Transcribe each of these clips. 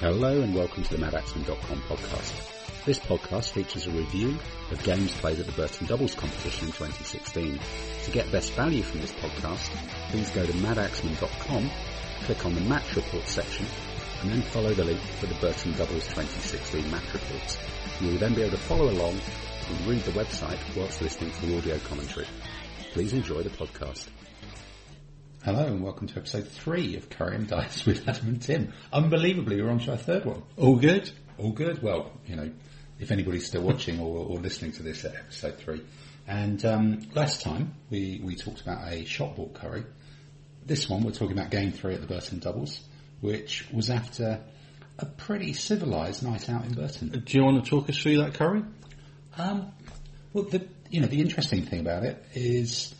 Hello and welcome to the MadAxeman.com podcast. This podcast features a review of games played at the Burton Doubles competition in 2016. To get best value from this podcast, please go to madaxeman.com, click on the match report section, and then follow the link for the Burton Doubles 2016 match reports. You will then be able to follow along and read the website whilst listening to the audio commentary. Please enjoy the podcast. Hello and welcome to episode three of Curry and Dice with Adam and Tim. Unbelievably, we're on to our third one. All good? All good. Well, you know, if anybody's still watching or, or listening to this at episode three. And um, last time we, we talked about a shot ball curry. This one we're talking about game three at the Burton Doubles, which was after a pretty civilised night out in Burton. Do you want to talk us through that curry? Um, well, the you know the interesting thing about it is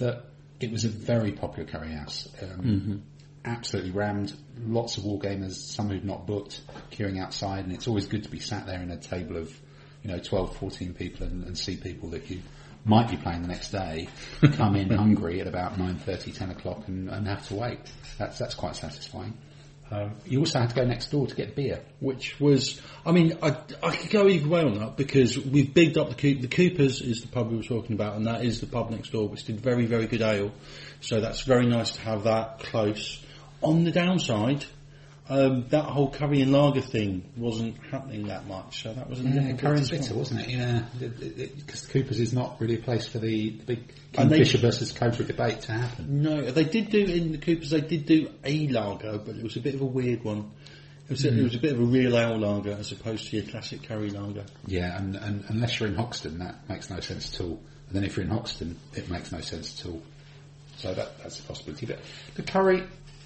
that it was a very popular curry house. Um, Absolutely rammed. Lots of wargamers, some who'd not booked, queuing outside, and it's always good to be sat there in a table of you know 12, 14 people and, and see people that you might be playing the next day come in hungry at about 9.30, 10 o'clock and, and have to wait. That's that's quite satisfying. Um, you also had to go next door to get beer. Which was, I mean, I, I could go either way on that because we've bigged up the Coop. The Coopers is the pub we were talking about, and that is the pub next door, which did very, very good ale. So that's very nice to have that close. On the downside, um, that whole curry and lager thing wasn't happening that much, so that was a Yeah, curry bitter, wasn't it? Yeah, because Coopers is not really a place for the, the big Kingfisher versus Cobra debate to happen. No, they did do in the Coopers. They did do a lager, but it was a bit of a weird one. It was, a, it was a bit of a real ale lager as opposed to your classic curry lager. Yeah, and, and unless you're in Hoxton, that makes no sense at all. And then if you're in Hoxton, it makes no sense at all. So that, that's a possibility. But the curry,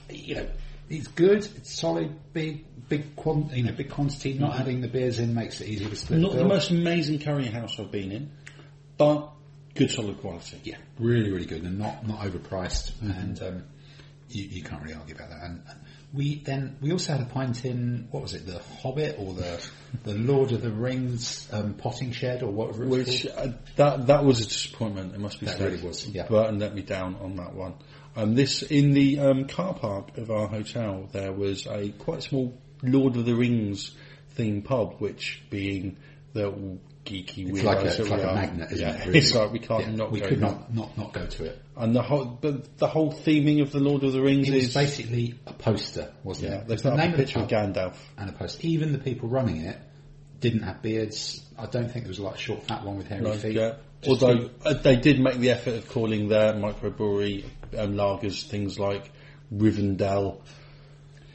you know, it's good. It's solid, big, big, quant, you know, big quantity. Not adding the beers in makes it easier to split. Not the the most amazing curry house I've been in, but good solid quality. yeah, really, really good, and not not overpriced, and um, you, you can't really argue about that. And and we then we also had a pint in what was it, the Hobbit or the the Lord of the Rings um, potting shed or whatever it was Which uh, that that was a disappointment. It must be That said. really was, yeah. Burton let me down on that one. Um, this in the um, car park of our hotel, there was a quite small Lord of the Rings themed pub, which being the all geeky It's weirdos like a, it's like a magnet, isn't yeah, it? really? It's like we can't Yeah, not we go could not, not not go to it. And the whole but the whole theming of the Lord of the Rings It was is basically a poster, wasn't yeah. it? There's the name a of the picture of Gandalf. and a poster. Even the people running it didn't have beards. I don't think there was like a short fat one with hairy feet. yeah. Although uh, they did make the effort of calling their microbrewery um, lagers things like Rivendell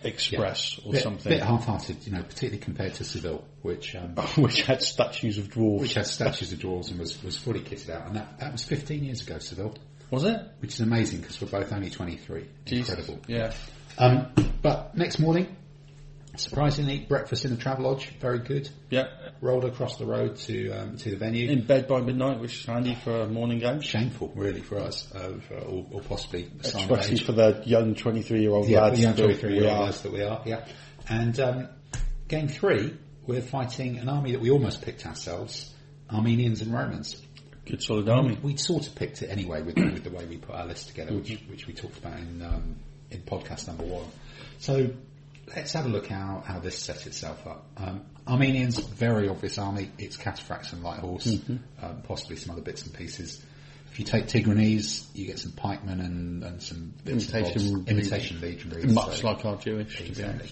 Express or bit, something, bit half-hearted, you know, particularly compared to Seville, which um, which had statues of dwarves. which had statues of dwarves and was, was fully kitted out. And that, that was 15 years ago, Seville, was it? which is amazing because we're both only 23. Jesus. Incredible. Yeah. Um, but next morning, surprisingly, breakfast in the Travelodge, very good. Yeah. Rolled across the road to um, to the venue. In bed by midnight, which is handy for a morning game. Shameful, really, for us, uh, for, or, or possibly Especially for the young 23 year old yeah, lads. the young that 23 year we old are. lads that we are. Yeah, and um, game three, we're fighting an army that we almost picked ourselves: Armenians and Romans. Good solid army. We'd sort of picked it anyway with, with the way we put our list together, which, Mm-hmm. which we talked about in um, in podcast number one. So let's have a look how, how this sets itself up. Um, Armenians, very obvious army. It's cataphracts and light horse, Mm-hmm. um, possibly some other bits and pieces. If you take Tigranes, you get some pikemen and, and some Imitation bobs. imitation legionaries. Much so- like our Jewish, Exactly.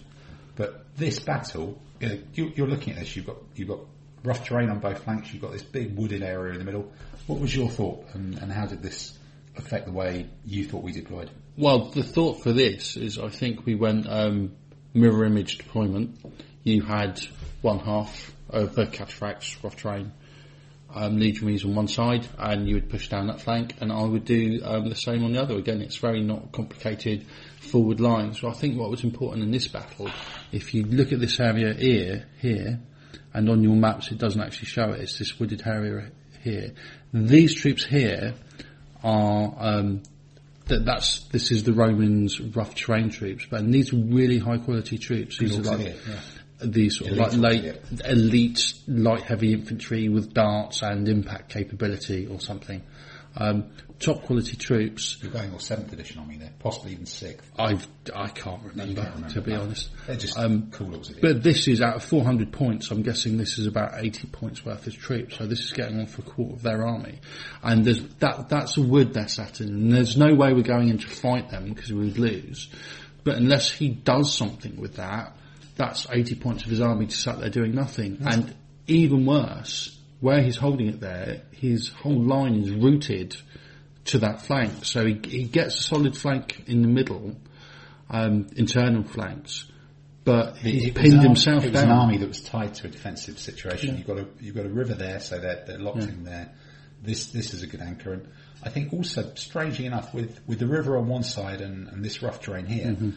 But this battle, you know, you, you're looking at this. You've got you've got rough terrain on both flanks. You've got this big wooded area in the middle. What was your thought, and, and how did this affect the way you thought we deployed? Well, the thought for this is I think we went um, mirror image deployment. You had one half of the cataphracts, rough terrain, um, legionaries on one side, and you would push down that flank, and I would do um, the same on the other. Again, it's very not complicated forward line. So I think what was important in this battle, if you look at this area here, here, and on your maps it doesn't actually show it, it's this wooded area here. These troops here are um, that that's this is the Romans' rough terrain troops, but and these really high quality troops. These are like yeah. these sort of like late elite light heavy infantry with darts and impact capability or something. Um, top quality troops. You're going all seventh edition on me there, possibly even sixth. I've I can't remember, can't remember. to be No. honest. They're just Um, cool little. But this is out of 400 points. I'm guessing this is about 80 points worth of troops. So this is getting on for a quarter of their army, and there's that that's a wood they're sat in. And there's no way we're going in to fight them because we would lose. But unless he does something with that, that's 80 points of his army just sat there doing nothing. And even worse, where he's holding it there, his whole line is rooted to that flank. So he, he gets a solid flank in the middle, um, internal flanks, but was pinned himself It was down. an army that was tied to a defensive situation. You've got a you've got a river there, so they're they're locked in there. This this is a good anchor, and I think also strangely enough, with with the river on one side and, and this rough terrain here, Mm-hmm.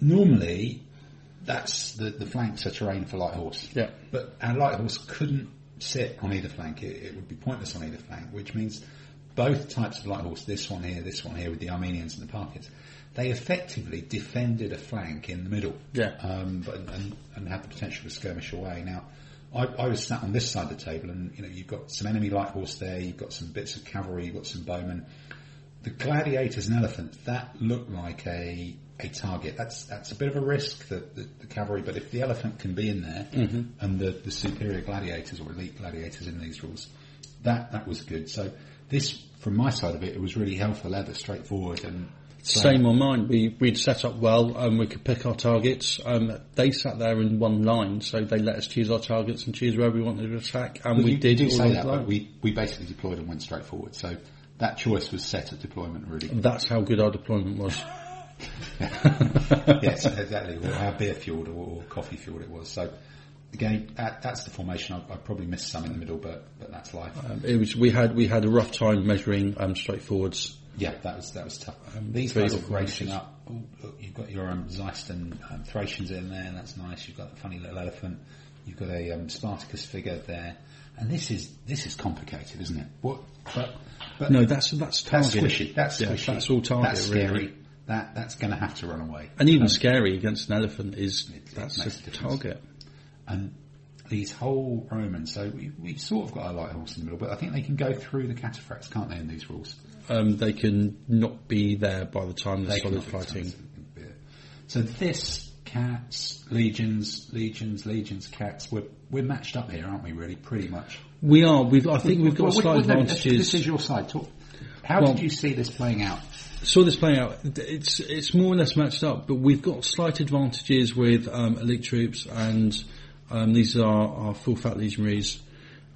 normally that's the the flanks are terrain for light horse. Yeah. but our light horse couldn't sit on either flank. It, it would be pointless on either flank, which means both types of light horse, this one here, this one here, with the Armenians and the Parkins, they effectively defended a flank in the middle Yeah. um, but and, and had the potential to skirmish away. Now, I, I was sat on this side of the table, and you know you've got some enemy light horse there, you've got some bits of cavalry, you've got some bowmen. The gladiators and elephants that looked like a a target. That's that's a bit of a risk the, the, the cavalry, but if the elephant can be in there and the, the superior gladiators or elite gladiators in these rules, that that was good. So this, from my side of it, it was really hell for leather, straightforward, and Same on mine. We, we'd set up well and we could pick our targets. Um, they sat there in one line, so they let us choose our targets and choose where we wanted to attack, and Well, we did do say that, but we, we basically deployed and went straight forward. So that choice was set at deployment, really. That's how good our deployment was. yes, exactly. Or how beer fueled or, or coffee fueled it was. So again, that, that's the formation. I, I probably missed some in the middle, but but that's life. Um, it was we had we had a rough time measuring um, straight forwards. yeah, that was that was tough. These guys are racing up. Oh, look, you've got your um, Zeist and um, Thracians in there. That's nice. You've got the funny little elephant. You've got a um, Spartacus figure there. And this is this is complicated, isn't it? What? But, but No, that's that's That's squishy. That's Yeah, squishy. that's all target, That's scary. really. That that's going to have to run away. And even scary against an elephant is It- it that's makes a target. And these whole Romans. So we, we've sort of got a light horse in the middle, but I think they can go through the cataphracts, can't they? In these rules, Um, they can not be there by the time they're they solid fighting. So this cats, legions, legions, legions, cats. We're we're matched up here, aren't we? Really, pretty much. We are. We've. I think we've got Well, slight advantages. This is your side. Talk. How Well- did you see this playing out? saw this playing out. It's it's more or less matched up, but we've got slight advantages with um, elite troops, and um, these are our full fat legionaries.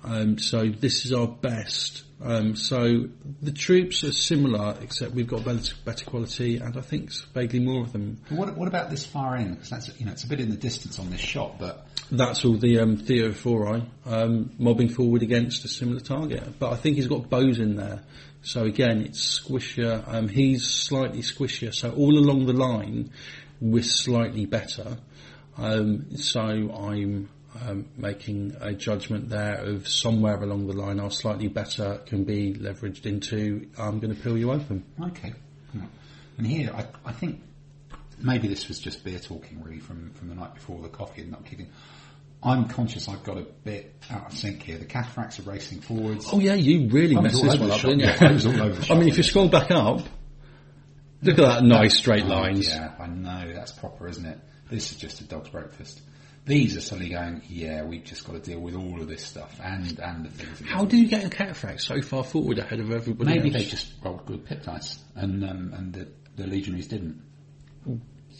Um, so this is our best. Um, so the troops are similar, except we've got better, better quality, and I think vaguely more of them. What, what about this far end? Because that's you know it's a bit in the distance on this shot, but That's all the um, Thureophoroi um, mobbing forward against a similar target. But I think he's got bows in there. So again, it's squishier. Um, he's slightly squishier. So all along the line, we're slightly better. Um, so I'm um, making a judgment there of somewhere along the line, our slightly better can be leveraged into I'm going to peel you open. Okay. And here, I, I think maybe this was just beer talking really from, from the night before the coffee and not kidding. I'm conscious I've got a bit out of sync here. The cataphracts are racing forwards. Oh yeah, you really messed this one up, didn't you? I was all over I mean, if you scroll back up, look at that nice straight Oh, lines. yeah, I know. That's proper, isn't it? This is just a dog's breakfast. These are suddenly going, yeah, we've just got to deal with all of this stuff and, and the things. that How do you get a cataphract so far forward ahead of everybody Maybe else? they just rolled good pip dice and, um, and the, the legionaries didn't.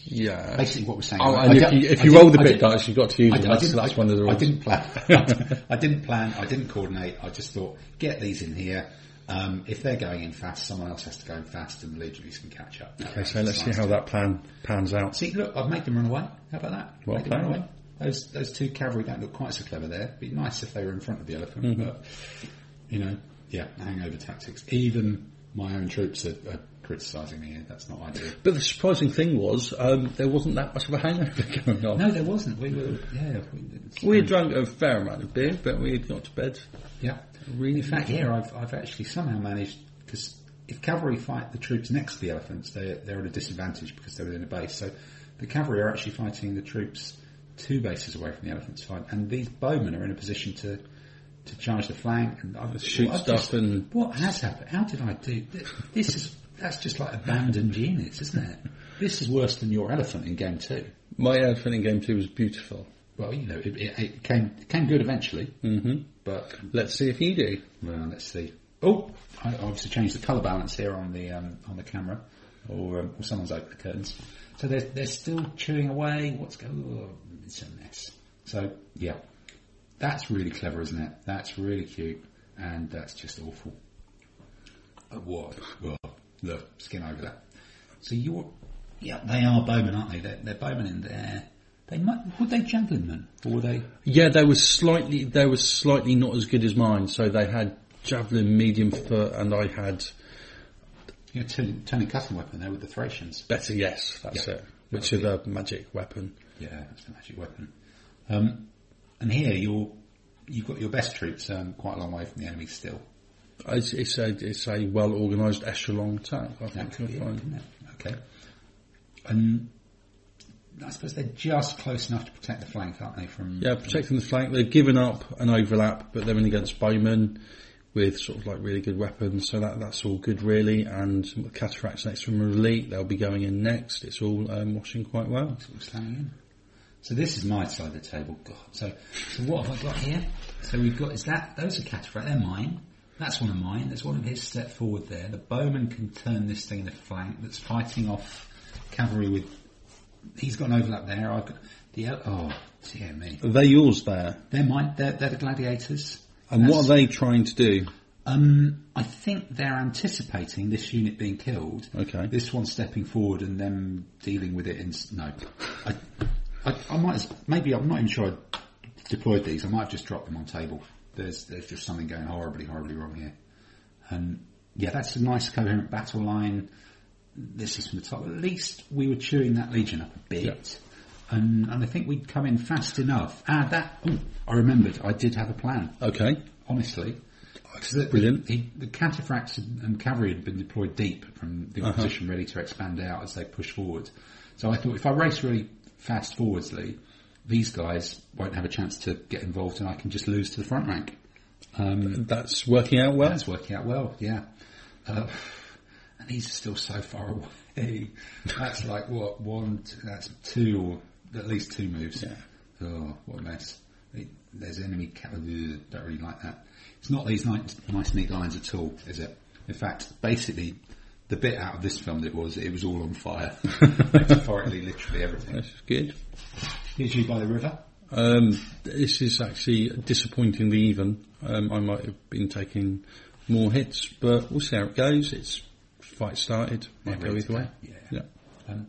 yeah. Basically what we're saying. Oh, I- and I if you, if you roll the I dice, you've got to use I, them. I That's, didn't, that's one of the rules. I didn't plan. I didn't plan. I didn't coordinate. I just thought, get these in here. Um, if they're going in fast, someone else has to go in fast, and the legionaries can catch up. Okay, so let's see how that plan pans out. See, look, I've made them run away. How about that? Well Made them run played. away. Those those two cavalry don't look quite so clever there. It'd be nice if they were in front of the elephant, Mm-hmm. but you know, yeah, hangover tactics. Even my own troops are, are criticising me. That's not ideal. But the surprising thing was, um, there wasn't that much of a hangover going on. No, there wasn't. We were, yeah, we, We had drunk a fair amount of beer, but we had got to bed. yeah. Really In fact, here I've, I've actually somehow managed because if cavalry fight the troops next to the elephants, they're they're at a disadvantage because they're within a base. So the cavalry are actually fighting the troops two bases away from the elephants fight, and these bowmen are in a position to to charge the flank and I, Shoot stuff and- what has happened? How did I do this? Is that's just like abandoned units, isn't it? This is worse than your elephant in game two. My elephant in game two was beautiful. Well, you know, it, it, it came it came good eventually, hmm but Let's see if you do. well, let's see. Oh, I obviously changed the colour balance here on the um, on the camera, or, um, or someone's opened the curtains. So they're they're still chewing away. What's going? It's a mess. So yeah, that's really clever, isn't it? That's really cute, and that's just awful. What? Well, look, skin over that. So you're, yeah, they are bowmen, aren't they? They're, they're bowmen in there. They might, were they javelin or were they? Yeah, they were slightly they were slightly not as good as mine. So they had javelin, medium foot, and I had know, turning, turning cutting weapon there with the Thracians. better. Yes, that's Yeah. it. Which are the magic weapon. Yeah, that's the magic weapon. Um, and here you're, you've got your best troops um, quite a long way from the enemy still. It's, it's a it's a well organised echelon attack. I think you'll find. Okay. And I suppose they're just close enough to protect the flank, aren't they? From Yeah, protecting the flank. They've given up an overlap, but they're in against bowmen with sort of like really good weapons. So that that's all good, really. And cataphracts next from elite, they'll be going in next. It's all um, washing quite well. of slamming in. So this is my side of the table. God. So, so what have I got here? So we've got is that those are cataphract. They're mine. That's one of mine. There's one of his step forward there. The bowman can turn this thing in the flank. That's fighting off cavalry with. He's got an overlap there. I've got the oh dear me. Are they yours there? They're mine. They're, they're the gladiators. And what are they trying to do? Um, I think they're anticipating this unit being killed. Okay. This one stepping forward and them dealing with it. In no, I, I, I might maybe I'm not even sure I deployed these. I might have just dropped them on table. There's there's just something going horribly horribly wrong here. And yeah, that's a nice coherent battle line. This is from the top. At least we were chewing that legion up a bit. Yeah. And, and I think we'd come in fast enough. Ah, that, oh, I remembered, I did have a plan Okay. honestly. the, Brilliant. The, the cataphracts and, and cavalry had been deployed deep from the opposition, ready to expand out as they push forward. So I thought if I race really fast forwards, Lee, these guys won't have a chance to get involved, and I can just lose to the front rank. Um, That's working out well. that's working out well, yeah. Uh, and these are still so far away. That's like what one? Two, that's two or at least two moves. Yeah. Oh, what a mess! There's enemy. Don't really like that. It's not these nice, nice, neat lines at all, is it? In fact, basically, the bit out of this film that was it was all on fire, metaphorically, literally everything. That's good. Usually by the river. Um, this is actually disappointingly even. Um, I might have been taking more hits, but we'll see how it goes. It's fight started. Might go Ready either way. Yeah. Yeah. Um,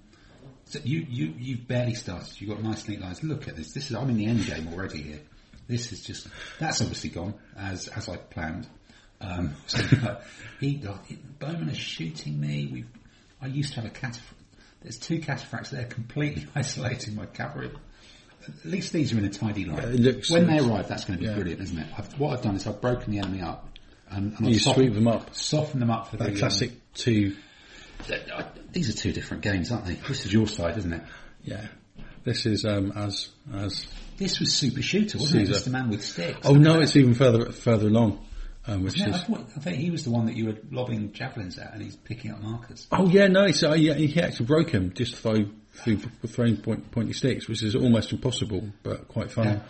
so you, you, you've barely started. You've got nice neat lines. Look at this. This is, I'm in the end game already here. This is just, that's obviously gone as, as I planned. Um, so, he, he, Bowman is shooting me. We've, I used to have a cataphr There's two cataphracts there completely isolating my cavalry. At least these are in a tidy line. Yeah, when they arrive, that's going to be Yeah. brilliant, isn't it? I've, what I've done is I've broken the enemy up and, and You sweep them up. soften them up for That the classic two. Um, these are two different games, aren't they? This is your side, isn't it? Yeah. This is um, as as. This was Super Shooter, wasn't it? Just a man with sticks. Oh no, it's even further further along, um, which Yeah, I is. thought, I thought he was the one that you were lobbing javelins at, and he's picking up markers. Oh yeah, no, uh, yeah, he actually broke him just through, through throwing point, pointy sticks, which is almost impossible, but quite fun.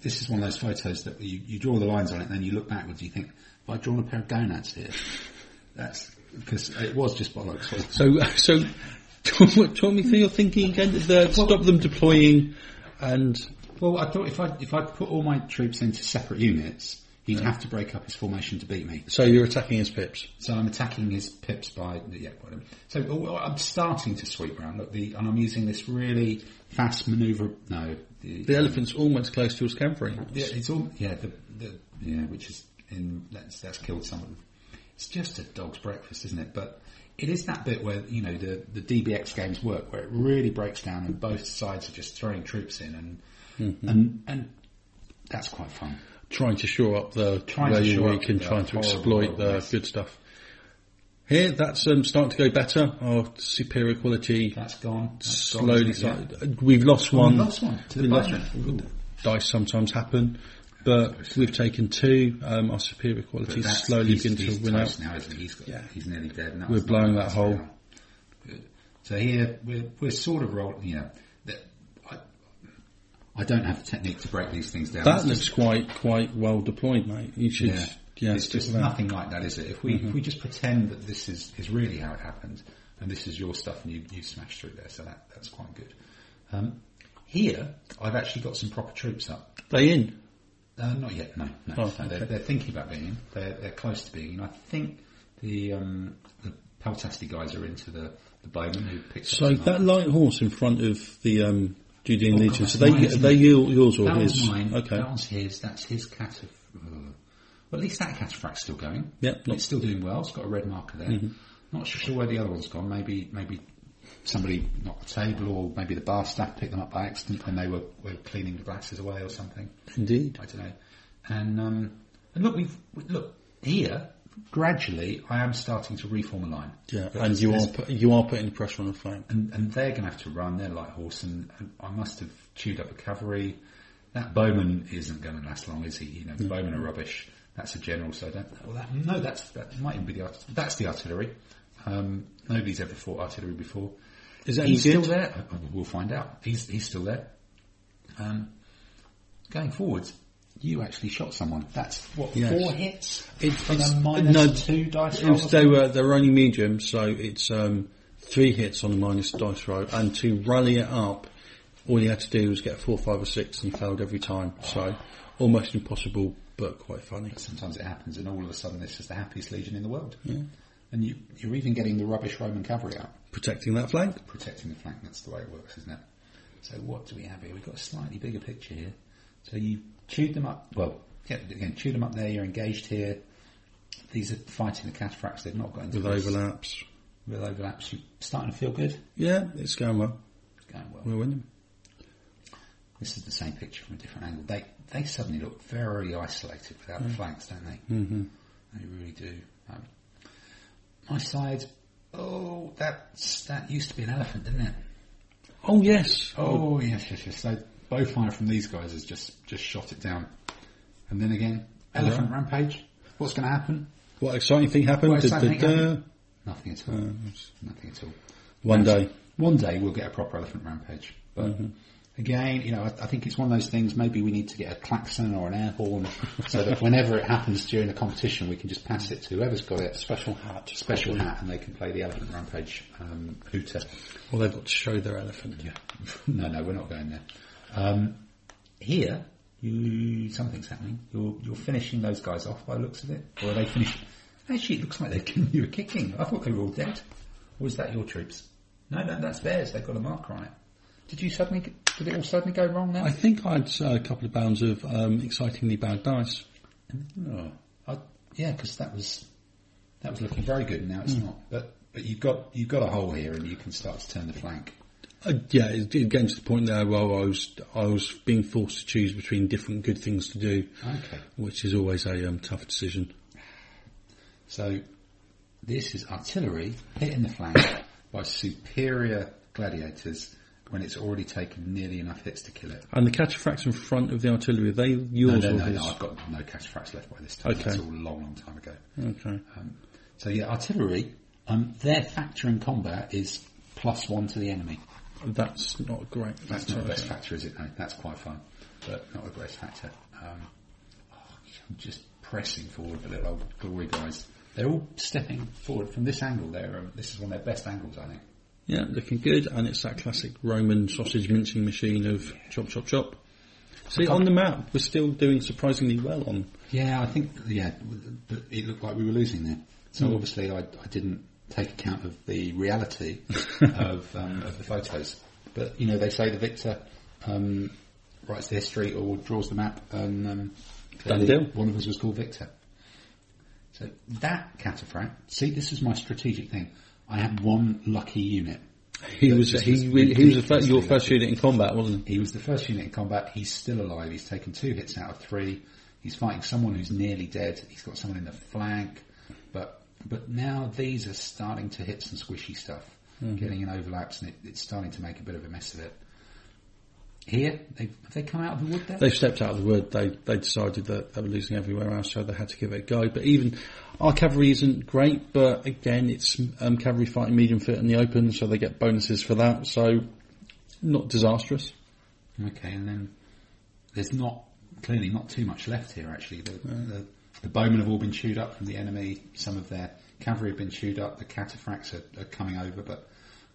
This is one of those photos that you, you draw the lines on it, and then you look backwards. You think, "Have I drawn a pair of gonads here?" That's because it was just bollocks. So, so talk, talk me through your thinking again. The, stop them deploying, and Well, I thought if I if I put all my troops into separate units, he'd have to break up his formation to beat me. so you're attacking his pips. So I'm attacking his pips by yeah, whatever. So oh, I'm starting to sweep around. Look, the and I'm using this really fast maneuver. No, the, The elephant's almost close to his cavalry. Yeah, it's all yeah, the, the yeah, which is in that's that's killed some of them. It's just a dog's breakfast, isn't it? But it is that bit where you know the the DBX games work, where it really breaks down, and both sides are just throwing troops in, and Mm-hmm. and and that's quite fun. Trying to shore up the Trying to where you're weak and trying to exploit the mess. good stuff. Here, that's um, starting to go better. Our superior quality That's gone. That's gone, slowly it? Yeah. We've lost Oh, one. we lost one to the lost- Dice sometimes happen. but we've taken two. Um, our superior quality qualities that's- slowly he's, begin to win out. now, isn't he? He's, got, Yeah. he's nearly dead. And that We're blowing that hole. Good. So here we're we're sort of rolling. You know, that I, I don't have the technique to break these things down. That It's looks just- quite quite well deployed, mate. You should, yeah. yeah, it's just nothing like that, is it? If we if we just pretend that this is, is really how it happened, and this is your stuff, and you you smashed through there, so that that's quite good. Um, here, I've actually got some proper troops up. They in. Uh, not yet, no. no. Oh, No, they're, they're thinking about being in. They're, they're close to being in. I think the um, the Peltasti guys are into the, the bowman who picked So that light horse in front of the um, Judean Oh, Legion. So they mine, they yield yours or That his? was mine. Okay. That was his. That's his cat. Of, uh, well, at least that cataphract's still going. Yep. It's still doing well. It's got a red marker there. Mm-hmm. Not sure where the other one's gone. Maybe maybe somebody knocked the table, or maybe the bar staff picked them up by accident when they were, were cleaning the glasses away or something. Indeed. I don't know. And um, and look, we've look here. Gradually, I am starting to reform a line. Yeah, But and you are there's- pu- you are putting pressure on the flank. and, and they're going to have to run. They're light horse, and, and I must have chewed up a cavalry. That bowman isn't going to last long, is he? You know, the bowmen are rubbish. That's a general, so I don't. Well, that, no, that's that might even be the art- that's the artillery. Um, nobody's ever fought artillery before. Is that he's still there? Uh, We'll find out. He's he's still there. Um, going forwards, you actually shot someone. That's what Yes. four hits It's- it's- a minus no, two dice roll. they were they were only medium, so it's um, three hits on the minus dice roll, and to rally it up, all you had to do was get four, five, or six, and you failed every time. So almost impossible, but quite funny. Sometimes it happens, and all of a sudden, this is the happiest legion in the world. Yeah. And you, you're even getting the rubbish Roman cavalry out, Protecting that flank. protecting the flank. That's the way it works, isn't it? So what do we have here? We've got a slightly bigger picture here. So you chewed them up. Well, yeah, again, chewed them up there. You're engaged here. These are fighting the cataphracts. They've not got into with this. overlaps. With overlaps. You're starting to feel good. Yeah, it's going well. Going well. We're winning. This is the same picture from a different angle. They they suddenly look very isolated without the flanks, don't they? Mm-hmm. They really do. Um, my side. Oh, that's that used to be an elephant, didn't it? Oh yes. Oh yes, yes, yes. So bow fire from these guys has just just shot it down. And then again, elephant rampage. What's going to happen? What exciting thing happened? What exciting Da- da- thing da. happened? Nothing at all. Nothing at all. One day. One day we'll get a proper elephant rampage. But again, you know, I, I think it's one of those things. Maybe we need to get a klaxon or an air horn, so that whenever it happens during the competition, we can just pass it to whoever's got it. Special hat. Special hat, and they can play the elephant rampage um, hooter. Well, they've got to show their elephant. Yeah. no, no, we're not going there. Um, here, you something's happening. You're you're finishing those guys off by the looks of it, or are they finished? Actually, it looks like they're giving you a kicking. I thought they were all dead. Or is that your troops? No, no, that's theirs. They've got a marker on it. Did you suddenly? Did it all suddenly go wrong now? I think I had uh, a couple of bounds of um, excitingly bad dice. Oh, I, yeah, because that was that was looking very good, and now it's not. But but you've got you've got a hole here, and you can start to turn the flank. Uh, yeah, it, it getting to the point there where I was I was being forced to choose between different good things to do, Okay. which is always a um, tough decision. So this is artillery hit in the flank by superior gladiators when it's already taken nearly enough hits to kill it. And the cataphracts in front of the artillery, are they No, yours no, or no, his? no, I've got no cataphracts left by this time. Okay. That's all a long, long time ago. Okay. So yeah, artillery, um, their factor in combat is plus one to the enemy. That's not a great. That's not the best factor, is it? No, that's quite fun, but not a great factor. Um, oh, I'm just pressing forward the little old glory guys. They're all stepping forward from this angle. There, um, this is one of their best angles, I think. Yeah, looking good, and it's that classic Roman sausage mincing machine of chop, chop, chop. See, on the map, we're still doing surprisingly well on. Yeah, I think yeah, but it looked like we were losing there. So Hmm. obviously, I, I didn't take account of the reality of um, of the photos. But you know, they say the victor um, writes the history or draws the map, and um, Done deal. one of us was called Victor. So that cataphract. See, this is my strategic thing. I had one lucky unit. He was he, was he was the fir- ridiculously your first unit in combat, wasn't he? He was the first unit in combat. He's still alive. He's taken two hits out of three. He's fighting someone who's nearly dead. He's got someone in the flank. But now these are starting to hit some squishy stuff, getting in overlaps, and it, it's starting to make a bit of a mess of it. here? They've, have they come out of the wood there? They've stepped out of the wood. They they decided that they were losing everywhere else, so they had to give it a go. But even our cavalry isn't great, but again, it's um, cavalry fighting medium fit in the open, so they get bonuses for that. So not disastrous. Okay, and then there's not clearly not too much left here. Actually, the, the, the bowmen have all been chewed up from the enemy. Some of their cavalry have been chewed up. The cataphracts are, are coming over, but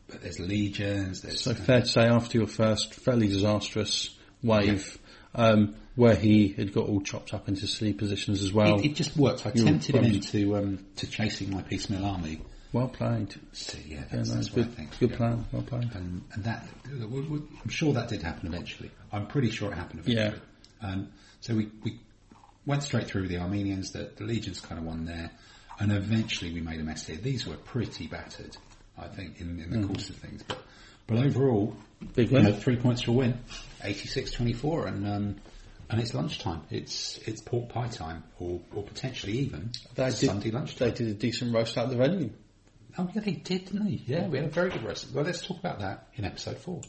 but there's legions. There's So fair to say, after your first fairly disastrous wave, um, where he had got all chopped up into sleep positions as well. it, it just worked. I You're tempted him into um, to chasing my piecemeal army. well played. So yeah, Yeah, that's, no, that's good, I think. good Yeah. plan. Well played. And, and that, I'm sure that did happen eventually. I'm pretty sure it happened eventually. Um, so we, we went straight through the Armenians, the, the legions kind of won there, and eventually we made a mess here. These were pretty battered, I think, in, in the course of things. But, but overall, Big you win. know, three points for a win, 86-24, and um, and it's lunchtime. It's it's pork pie time, or, or potentially even They did, Sunday lunchtime. they did a decent roast out of the venue. Oh yeah, they did, didn't they? Yeah, we had a very good roast. Well, let's talk about that in episode four.